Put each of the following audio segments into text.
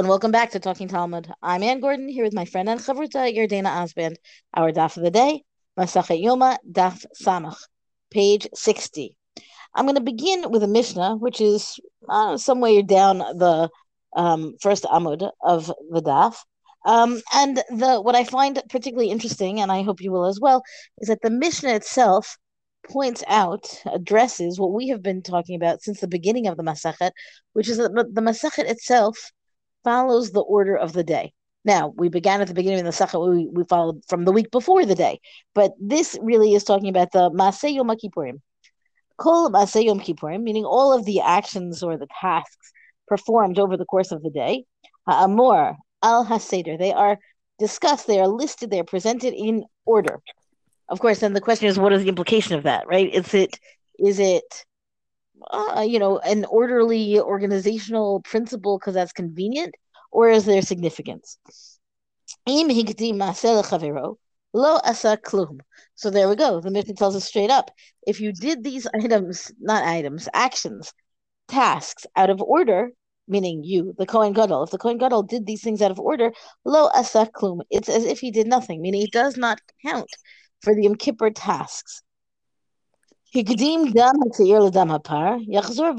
And welcome back to Talking Talmud. I'm Anne Gordon here with my friend and chavruta Yardena Osband. Our daf of the day, Masachet Yoma, daf Samach, page 60. I'm going to begin with a Mishnah, which is uh, somewhere down the um, first Amud of the daf. Um, and the what I find particularly interesting, and I hope you will as well, is that the Mishnah itself points out, addresses what we have been talking about since the beginning of the Masachet, which is that the Masachet itself follows the order of the day. Now, we began at the beginning of the Masachet, we, we followed from the week before the day, but this really is talking about the Maseh Yom. Kol Maseh Yom Kippurim, meaning all of the actions or the tasks performed over the course of the day. Ha'amor al Haseder, they are discussed, they are listed, they are presented in order. Of course, then the question is, what is the implication of that, right? Is it is it uh, you know an orderly organizational principle because that's convenient, or is there significance? So there we go. The Mishnah tells us straight up: if you did these items, not items, actions, tasks out of order, meaning you, the Kohen Gadol, if the Kohen Gadol did these things out of order, lo asa klum. It's as if he did nothing, meaning it does not count for the Yom Kippur tasks. Dam l'dam ha'par, yachzor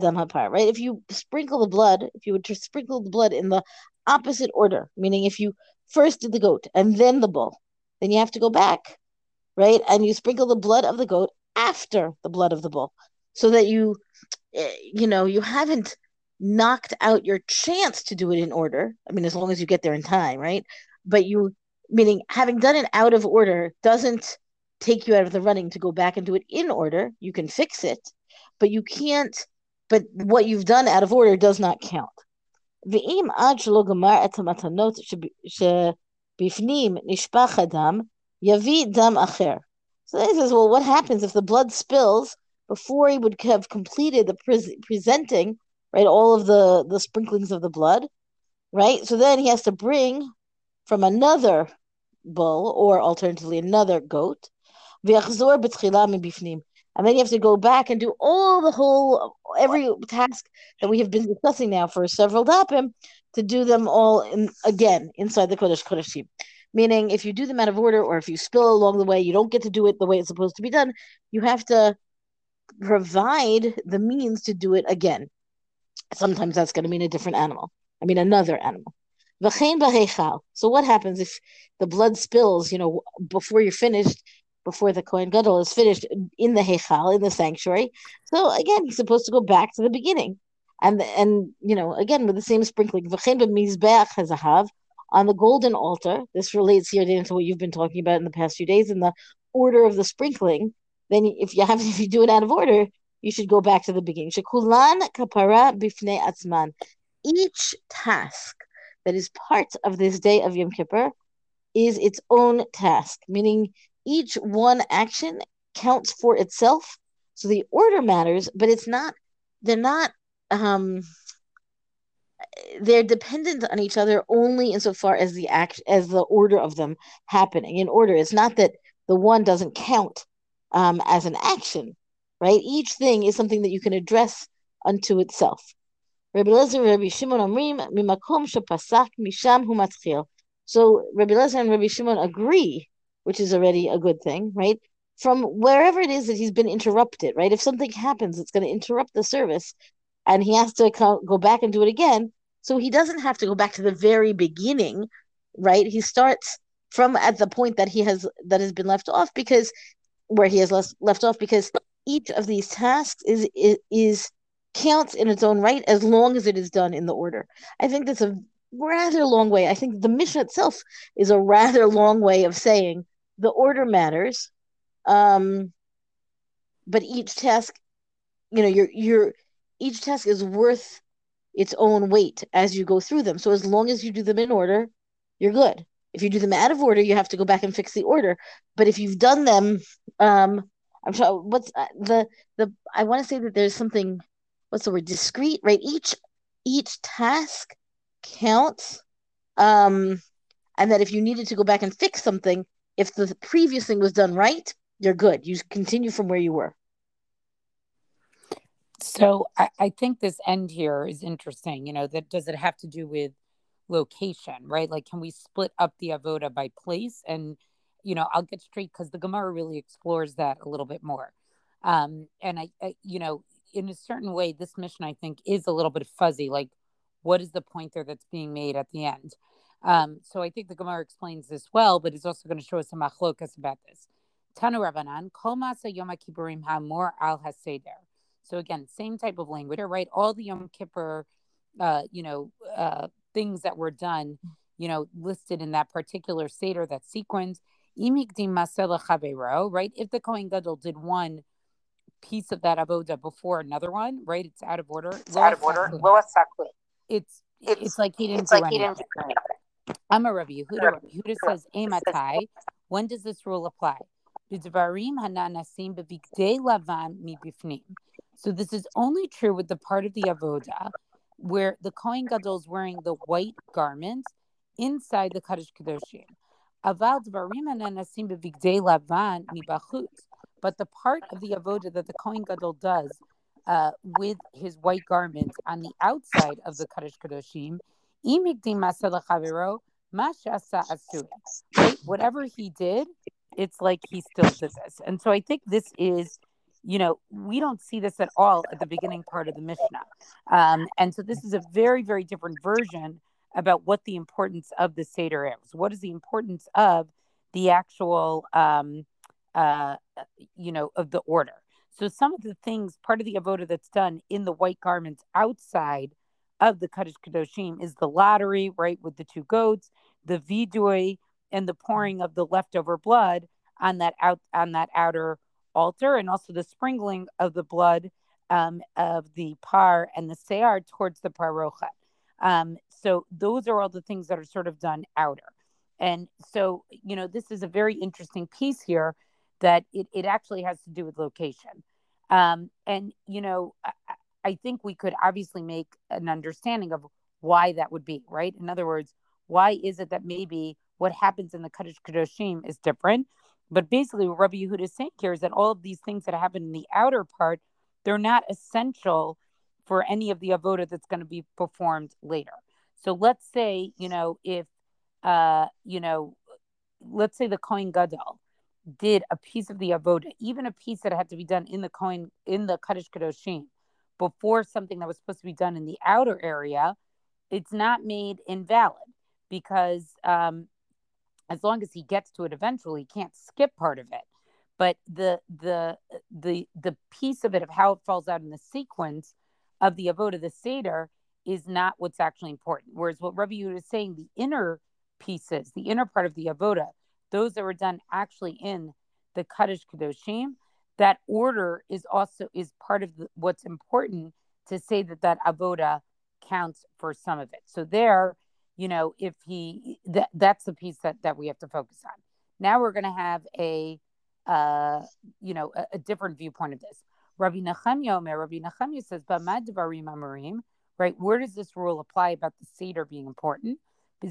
dam ha'par. Right? If you sprinkle the blood, if you would sprinkle the blood in the opposite order, meaning if you first did the goat and then the bull, then you have to go back, right? And you sprinkle the blood of the goat after the blood of the bull, so that you, eh, you know, you haven't knocked out your chance to do it in order. I mean, as long as you get there in time, right? But you, meaning having done it out of order, doesn't take you out of the running to go back and do it in order. You can fix it, but you can't. But what you've done out of order does not count. ואם עד שלא גמר את המתנות שבפנים נשפך הדם, יביא דם אחר. So he says, well, what happens if the blood spills before he would have completed the pre- presenting, right, all of the, the sprinklings of the blood, right? So then he has to bring from another bull or alternatively another goat, and then you have to go back and do all the whole every task that we have been discussing now for several dapim to do them all in, again inside the Kodesh Kodeshim. Meaning, if you do them out of order or if you spill along the way, you don't get to do it the way it's supposed to be done. You have to provide the means to do it again. Sometimes that's going to mean a different animal. I mean, another animal. So what happens if the blood spills, you know, before you're finished before the Kohen Gadol is finished in the Heichal, in the sanctuary. So again, he's supposed to go back to the beginning. And and you know, again with the same sprinkling, on the golden altar. This relates here to what you've been talking about in the past few days in the order of the sprinkling. Then if you have if you do it out of order, you should go back to the beginning. Shekulan kapara bifnei atzman. Each task that is part of this day of Yom Kippur is its own task, meaning each one action counts for itself. So the order matters, but it's not, they're not, um, they're dependent on each other only insofar as the act as the order of them happening in order. It's not that the one doesn't count um, as an action, right? Each thing is something that you can address unto itself. Rabbi Lezer, Rabbi Shimon mimakom shepasak misham hu So Rabbi Lezer and Rabbi Shimon agree which is already a good thing, right? From wherever it is that he's been interrupted, right? If something happens, it's going to interrupt the service, and he has to co- go back and do it again. So he doesn't have to go back to the very beginning, right? He starts from at the point that he has that has been left off because where he has left left off because each of these tasks is, is is counts in its own right as long as it is done in the order. I think that's a rather long way. I think the Mishnah itself is a rather long way of saying the order matters um but each task you know your your each task is worth its own weight as you go through them. So as long as you do them in order you're good. If you do them out of order you have to go back and fix the order. But if you've done them um i'm sure what's uh, the the i want to say that there's something what's the word discrete right? Each each task counts um and that if you needed to go back and fix something if the previous thing was done right, you're good. You continue from where you were. So I, I think this end here is interesting. You know, that does it have to do with location, right? Like, can we split up the avoda by place? And you know, I'll get straight because the Gemara really explores that a little bit more. Um, and I, I, you know, in a certain way, this Mishnah I think is a little bit fuzzy. Like, what is the point there that's being made at the end? Um, so I think the Gemara explains this well, but it's also going to show us some machlokas about this. Tanu Rabbanan, Kol Masa Yom Kippurim Hamor Al Haseder. So again, same type of language, right? All the Yom Kippur, uh, you know, uh, things that were done, you know, listed in that particular seder, that sequence. Imikdim Masela Chavero, right? If the Kohen Gadol did one piece of that avoda before another one, right? It's out of order. It's out of order. It's, it's it's like he didn't it's do like anything. He didn't do I'm a Rabbi Yehuda. Rabbi Yehuda says, "Ematai." When does this rule apply? So this is only true with the part of the avoda where the Kohen Gadol is wearing the white garment inside the Kodesh Kodeshim. But the part of the avoda that the Kohen Gadol does uh, with his white garment on the outside of the Kodesh Kodeshim, Whatever he did, it's like he still did this. And so I think this is you know, we don't see this at all at the beginning part of the Mishnah. Um, and so this is a very, very different version about what the importance of the Seder is. What is the importance of the actual, um, uh, you know, of the order? So some of the things, part of the avoda that's done in the white garments outside of the Kodesh Kodeshim is the lottery, right, with the two goats, the vidui, and the pouring of the leftover blood on that out on that outer altar and also the sprinkling of the blood um, of the par and the sear towards the parocha. Um, so those are all the things that are sort of done outer. And so, you know, this is a very interesting piece here that it, it actually has to do with location. Um, and, you know, I, think we could obviously make an understanding of why that would be, right? In other words, why is it that maybe what happens in the Kodesh Kodeshim is different? But basically, what Rabbi Yehuda is saying here is that all of these things that happen in the outer part, they're not essential for any of the avoda that's going to be performed later. So let's say, you know, if, uh, you know, let's say the Kohen Gadol did a piece of the avoda, even a piece that had to be done in the Kohen, in the Kodesh Kodeshim, before something that was supposed to be done in the outer area, it's not made invalid because um, as long as he gets to it eventually, he can't skip part of it. But the the the the piece of it of how it falls out in the sequence of the avoda, the seder, is not what's actually important. Whereas what Rabbi Yehuda is saying, the inner pieces, the inner part of the avoda, those that were done actually in the Kodesh Kodeshim, that order is also is part of the, what's important to say that that avoda counts for some of it. So there, you know, if he that that's the piece that that we have to focus on. Now we're going to have a, uh, you know, a, a, different viewpoint of this. Rabbi Nachemya Omer, Rabbi says, "B'mad devarim amurim." Right, where does this rule apply about the seder being important? So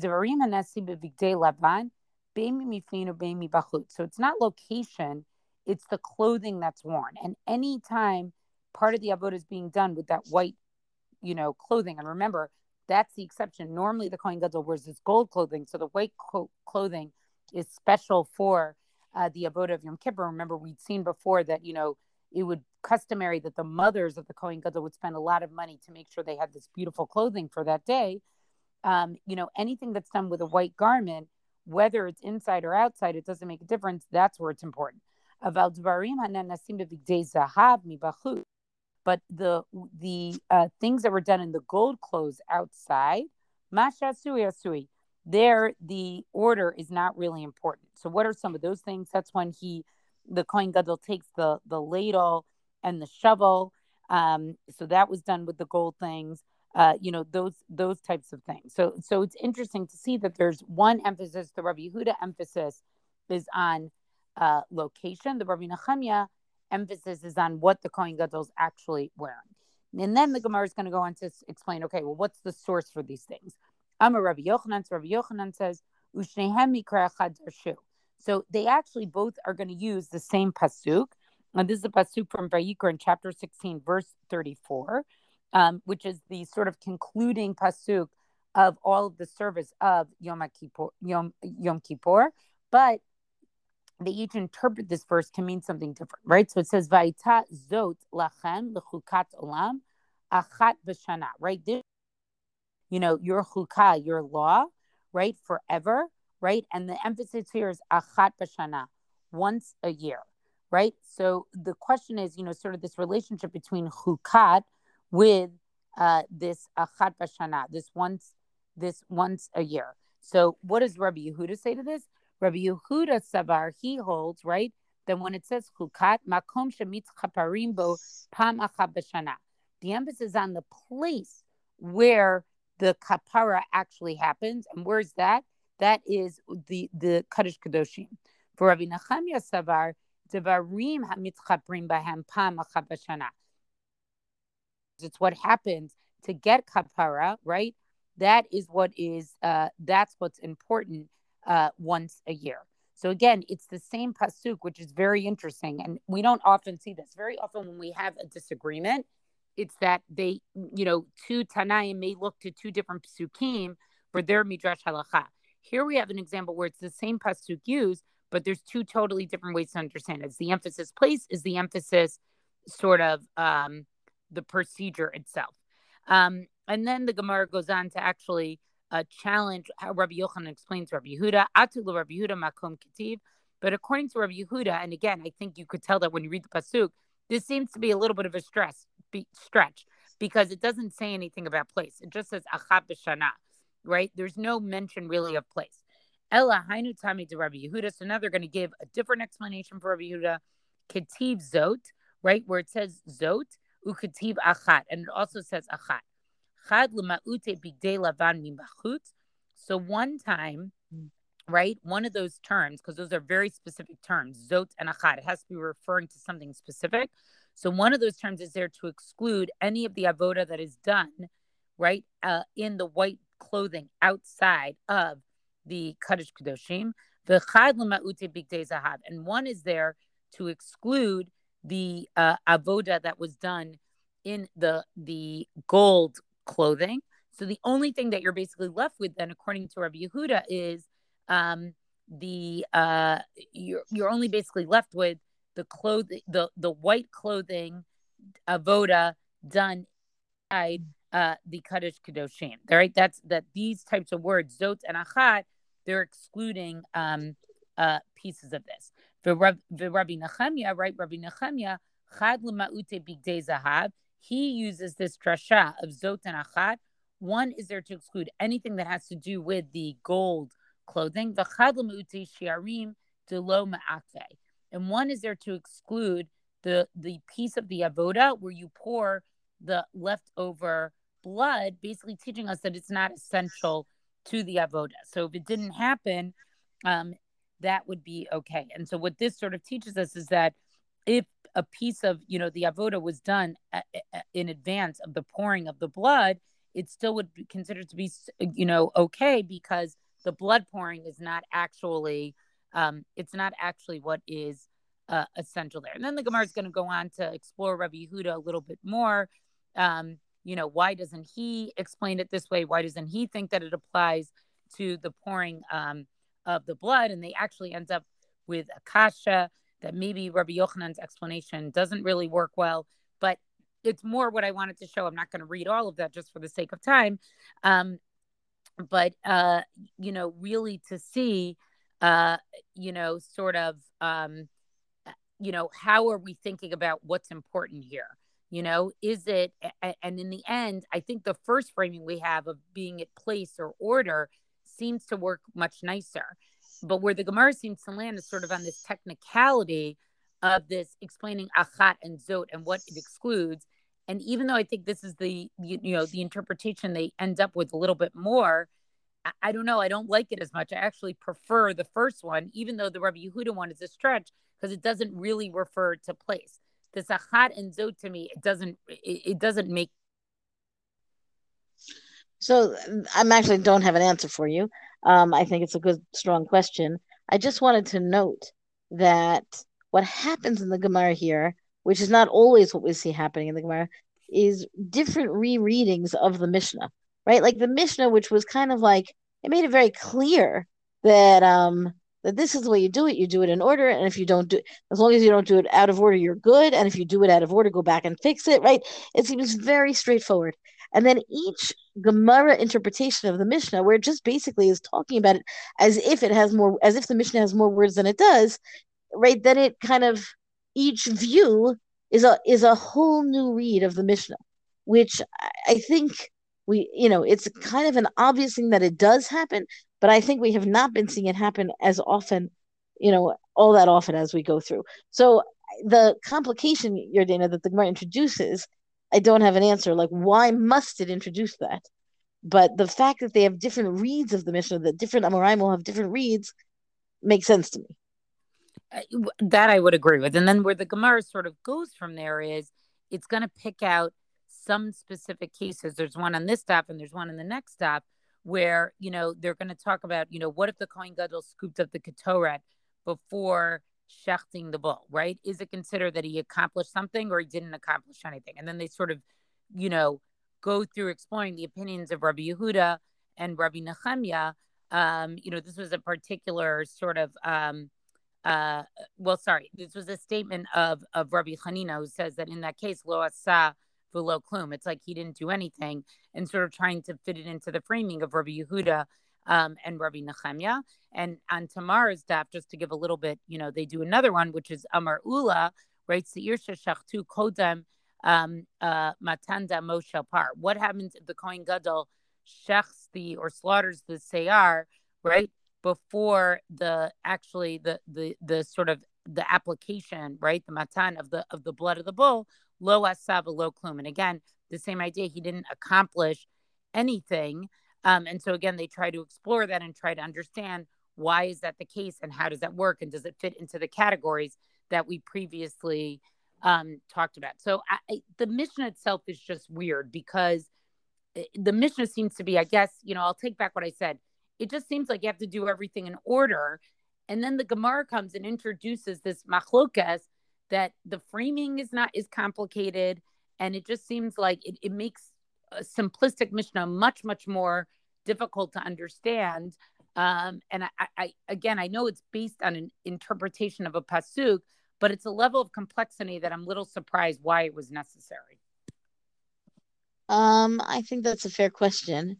it's not location; it's the clothing that's worn. And anytime part of the avodah is being done with that white, you know, clothing, and remember, that's the exception. Normally, the Kohen Gadol wears this gold clothing, so the white co- clothing is special for uh, the avoda of Yom Kippur. Remember, we'd seen before that you know it would customary that the mothers of the Kohen Gadol would spend a lot of money to make sure they had this beautiful clothing for that day. Um, you know, anything that's done with a white garment, whether it's inside or outside, it doesn't make a difference. That's where it's important but the the uh, things that were done in the gold clothes outside, mashasui asui, there the order is not really important. So what are some of those things? That's when he, the Kohen Gadol takes the the ladle and the shovel. Um, so that was done with the gold things. Uh, you know those those types of things. So so it's interesting to see that there's one emphasis. The Rabbi Yehuda emphasis is on uh, location. The Rabbi Nechemia emphasis is on what the Kohen Gadol is actually wearing. And then the Gemara is going to go on to explain, okay, well, what's the source for these things? I'm a Rabbi Yochanan. So Rabbi Yochanan says, So they actually both are going to use the same pasuk. And this is a pasuk from Vayikra in chapter 16, verse 34, um, which is the sort of concluding pasuk of all of the service of Yom Kippur. Yom, Yom Kippur. But they each interpret this verse to mean something different, right? So it says, "Vayita zot lachem lechukat olam achat b'shana," right? This, you know, your chukah, your law, right, forever, right? And the emphasis here is achat b'shana, once a year, right? So the question is, you know, sort of this relationship between chukat with uh, this achat b'shana, this once, this once a year. So what does Rabbi Yehuda say to this? Rabbi Yehuda Savar, he holds, right? Then when it says chukat, makom shemitz chaparim bo pam b'shana. The emphasis on the place where the kapara actually happens. And where's that? That is the, the Kodesh Kodeshim. For Rabbi Nachamya Savar, devarim hamitzchaprim bahem pam b'shana. It's what happens to get kapara, right? That is what is, uh, that's what's important uh, once a year. So again, it's the same pasuk, which is very interesting, and we don't often see this. Very often, when we have a disagreement, it's that they, you know, two Tanaim may look to two different pasukim for their midrash halacha. Here we have an example where it's the same pasuk used, but there's two totally different ways to understand it. It's the emphasis place is the emphasis, sort of um, the procedure itself. Um, and then the Gemara goes on to actually uh, challenge how Rabbi Yochanan explains Rabbi Yehuda. Atu Rabbi Yehuda makom ketiv. But according to Rabbi Yehuda, and again, I think you could tell that when you read the pasuk, this seems to be a little bit of a stress be, stretch because it doesn't say anything about place. It just says achab b'shana, right? There's no mention really of place. Ella hainu tami to Rabbi Yehuda. So now they're going to give a different explanation for Rabbi Yehuda. Ketiv zot, right, where it says zot, uketiv achat, and it also says achat. So one time, right, one of those terms, because those are very specific terms, zot and achad, it has to be referring to something specific. So one of those terms is there to exclude any of the avoda that is done, right, uh, in the white clothing outside of the Kaddish zahad, and one is there to exclude the uh, avoda that was done in the the gold clothing. So the only thing that you're basically left with then, according to Rabbi Yehuda, is um, the uh, you're you're only basically left with the clothing, the the white clothing, avoda done inside uh, the Kodesh Kodeshim. All right, that's that these types of words, zot and achat, they're excluding um, uh, pieces of this. The Rabbi Nechemia, right? Rabbi Nechemia, chad lemaute bigdei zahav he uses this drasha of zot and achat. One is there to exclude anything that has to do with the gold clothing. Shiarim And one is there to exclude the the piece of the avoda where you pour the leftover blood, basically teaching us that it's not essential to the avoda. So if it didn't happen, um, that would be okay. And so what this sort of teaches us is that if a piece of you know the avoda was done in advance of the pouring of the blood it still would be considered to be you know okay because the blood pouring is not actually um it's not actually what is uh, essential there. And then the gemara is going to go on to explore rabbi yehuda a little bit more. Um you know why doesn't he explain it this way? Why doesn't he think that it applies to the pouring um of the blood? And they actually end up with akasha that maybe Rabbi Yochanan's explanation doesn't really work well, but it's more what I wanted to show. I'm not going to read all of that just for the sake of time. Um, but, uh, you know, really to see, uh, you know, sort of, um, you know, how are we thinking about what's important here? You know, is it, and in the end, I think the first framing we have of being at place or order seems to work much nicer but where the Gemara seems to land is sort of on this technicality of this explaining achat and zot and what it excludes. And even though I think this is the you, you know the interpretation they end up with a little bit more, I, I, don't know. I don't like it as much. I actually prefer the first one, even though the Rabbi Yehuda one is a stretch because it doesn't really refer to place. This achat and zot to me, it doesn't it, it doesn't make. So I'm actually don't have an answer for you. Um, I think it's a good, strong question. I just wanted to note that what happens in the Gemara here, which is not always what we see happening in the Gemara, is different rereadings of the Mishnah, right? Like the Mishnah, which was kind of like it made it very clear that um that this is the way you do it. You do it in order, and if you don't do, as long as you don't do it out of order, you're good. And if you do it out of order, go back and fix it. Right? It seems very straightforward. And then each Gemara interpretation of the Mishnah, where it just basically is talking about it as if it has more, as if the Mishnah has more words than it does, right? Then it kind of each view is a is a whole new read of the Mishnah, which I think we, you know, it's kind of an obvious thing that it does happen, but I think we have not been seeing it happen as often, you know, all that often as we go through. So the complication, Yardena, that the Gemara introduces, I don't have an answer. Like, why must it introduce that? But the fact that they have different reads of the Mishnah, that different Amoraim will have different reads, makes sense to me. That I would agree with. And then where the Gemara sort of goes from there is it's going to pick out some specific cases. There's one on this stop and there's one in the next stop where you know they're going to talk about you know what if the Kohen Gadol scooped up the ketoret before shechting the bull, right? Is it considered that he accomplished something or he didn't accomplish anything? And then they sort of, you know, go through exploring the opinions of Rabbi Yehuda and Rabbi Nehemiah. Um, you know, this was a particular sort of, um, uh, well, sorry, this was a statement of of Rabbi Hanina who says that in that case, lo asa below klum. It's like he didn't do anything, and sort of trying to fit it into the framing of Rabbi Yehuda um, and Rabbi Nehemiah. And on Tamar's daf, just to give a little bit, you know, they do another one, which is Amar Ula, right? Seir shachtu kodem um, uh, matanda moshel par. What happens if the Kohen Gadol shechs the or slaughters the seyar, right? Before the actually the the the sort of the application, right? The matan of the of the blood of the bull, lo asav lo klum. And again, the same idea. He didn't accomplish anything. Um, and so again, they try to explore that and try to understand why is that the case and how does that work and does it fit into the categories that we previously um, talked about. So I, the Mishnah itself is just weird because eh, the Mishnah seems to be, I guess, you know, I'll take back what I said. It just seems like you have to do everything in order. And then the Gemara comes and introduces this machlokas that the framing is not is complicated. And it just seems like it, it makes a simplistic Mishnah much, much more difficult to understand. Um, and I, I, again, I know it's based on an interpretation of a pasuk, but it's a level of complexity that I'm a little surprised why it was necessary. Um, I think that's a fair question.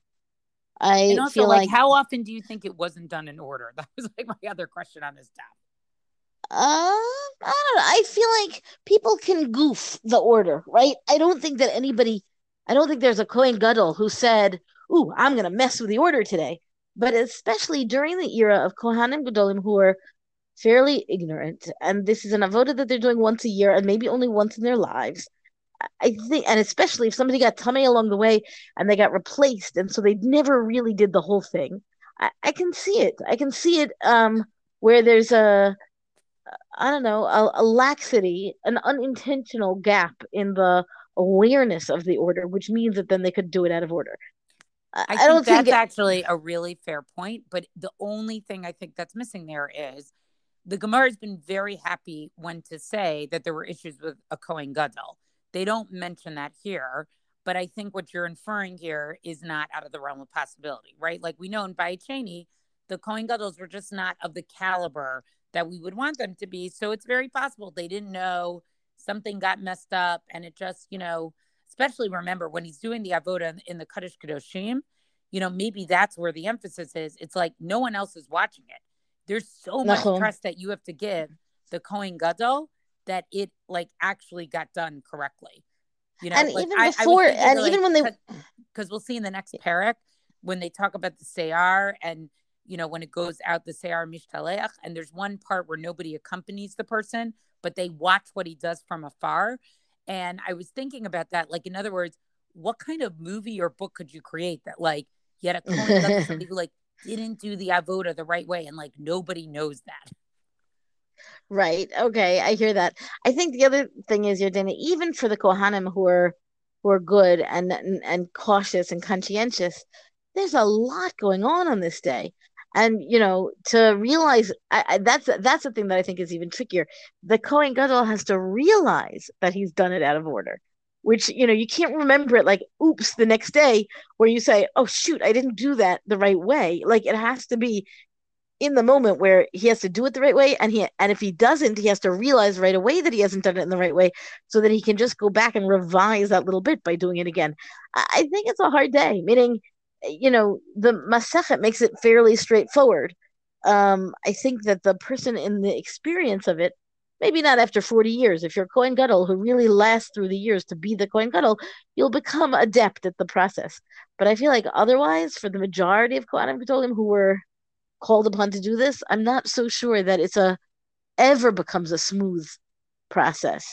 I and also, feel like, like, how often do you think it wasn't done in order? That was like my other question on this tab. Uh, I don't know. I feel like people can goof the order, right? I don't think that anybody I don't think there's a Kohen Gadol who said, "Ooh, I'm going to mess with the order today." But especially during the era of Kohanim Gadolim, who are fairly ignorant, and this is an avoda that they're doing once a year and maybe only once in their lives. I think, and especially if somebody got tamei along the way and they got replaced, and so they never really did the whole thing. I, I can see it. I can see it um, where there's a, I don't know, a, a laxity, an unintentional gap in the awareness of the order, which means that then they could do it out of order. I, I don't think that's actually a really fair point. But the only thing I think that's missing there is the Gemara has been very happy when to say that there were issues with a Kohen Gadol. They don't mention that here, but I think what you're inferring here is not out of the realm of possibility, right? Like we know in Bayit Sheni, the Kohen Gadol's were just not of the caliber that we would want them to be. So it's very possible they didn't know something got messed up. And it just you know especially remember when he's doing the avoda in, in the kodesh kodeshim you know maybe that's where the emphasis is. It's like no one else is watching it. There's so much trust that you have to give the Kohen Gadol that it like actually got done correctly. You know, and like, even before, I, I and like, even when they, because we'll see in the next parak when they talk about the Seyar and you know when it goes out the Seyar Mishtaleach, and there's one part where nobody accompanies the person, but they watch what he does from afar. And I was thinking about that. Like, in other words, what kind of movie or book could you create that, like, you had a somebody who, like, didn't do the avoda the right way and, like, nobody knows that? Right. Okay. I hear that. I think the other thing is, Yardena, even for the Kohanim who are who are good and, and and cautious and conscientious, there's a lot going on on this day. And you know, to realize I, I, that's that's the thing that I think is even trickier. The Kohen Gadol has to realize that he's done it out of order, which you know you can't remember it like oops the next day where you say oh shoot I didn't do that the right way. Like it has to be in the moment where he has to do it the right way and he and if he doesn't he has to realize right away that he hasn't done it in the right way so that he can just go back and revise that little bit by doing it again i think it's a hard day meaning you know the masechet makes it fairly straightforward um i think that the person in the experience of it maybe not after 40 years if you're Kohen Gadol who really lasts through the years to be the Kohen Gadol you'll become adept at the process but i feel like otherwise for the majority of Kohanim Gedolim who were called upon to do this, I'm not so sure that it's a ever becomes a smooth process.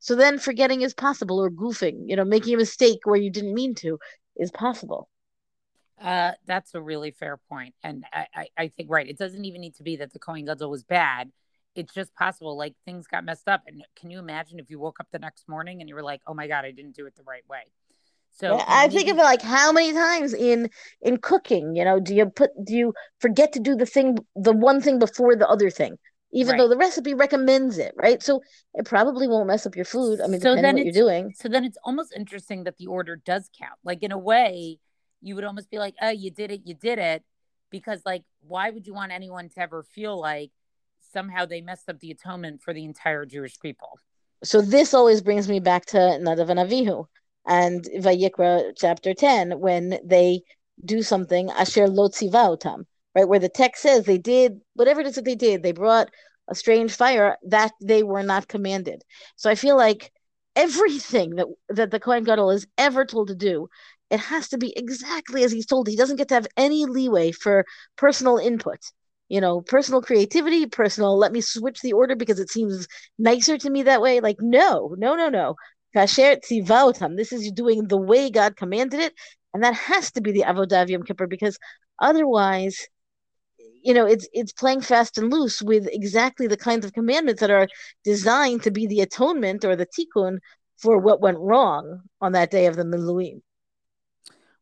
So then forgetting is possible or goofing, you know, making a mistake where you didn't mean to is possible. Uh, that's a really fair point. And I, I, I, think, right, it doesn't even need to be that the Kohen Gadol was bad. It's just possible, like things got messed up. And can you imagine if you woke up the next morning and you were like, oh my God, I didn't do it the right way? So yeah, I think of it like how many times in in cooking, you know, do you put do you forget to do the thing the one thing before the other thing, even right. though the recipe recommends it, right? So it probably won't mess up your food. I mean, so then what you're doing. So then it's almost interesting that the order does count. Like in a way, you would almost be like, "Oh, you did it, you did it," because like, why would you want anyone to ever feel like somehow they messed up the atonement for the entire Jewish people? So this always brings me back to Nadav and Avihu and Vayikra chapter 10 when they do something asher lotzivautam, right? Where the text says they did whatever it is that they did, they brought a strange fire that they were not commanded. So I feel like everything that that the Kohen Gadol is ever told to do, it has to be exactly as he's told. He doesn't get to have any leeway for personal input. You know, personal creativity, personal. Let me switch the order because it seems nicer to me that way. Like, no, no, no, no. This is doing the way God commanded it, and that has to be the avodah Yom Kippur because otherwise, you know, it's it's playing fast and loose with exactly the kinds of commandments that are designed to be the atonement or the tikkun for what went wrong on that day of the Miluim.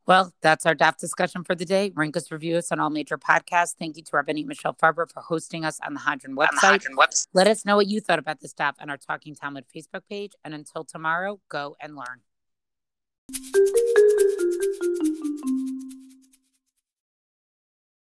Well, that's our DAF discussion for the day. Rank us, review us on all major podcasts. Thank you to Rabbanit Michelle Farber for hosting us on the Hadran website. The website. Let us know what you thought about the DAF on our Talking Talmud Facebook page. And until tomorrow, go and learn.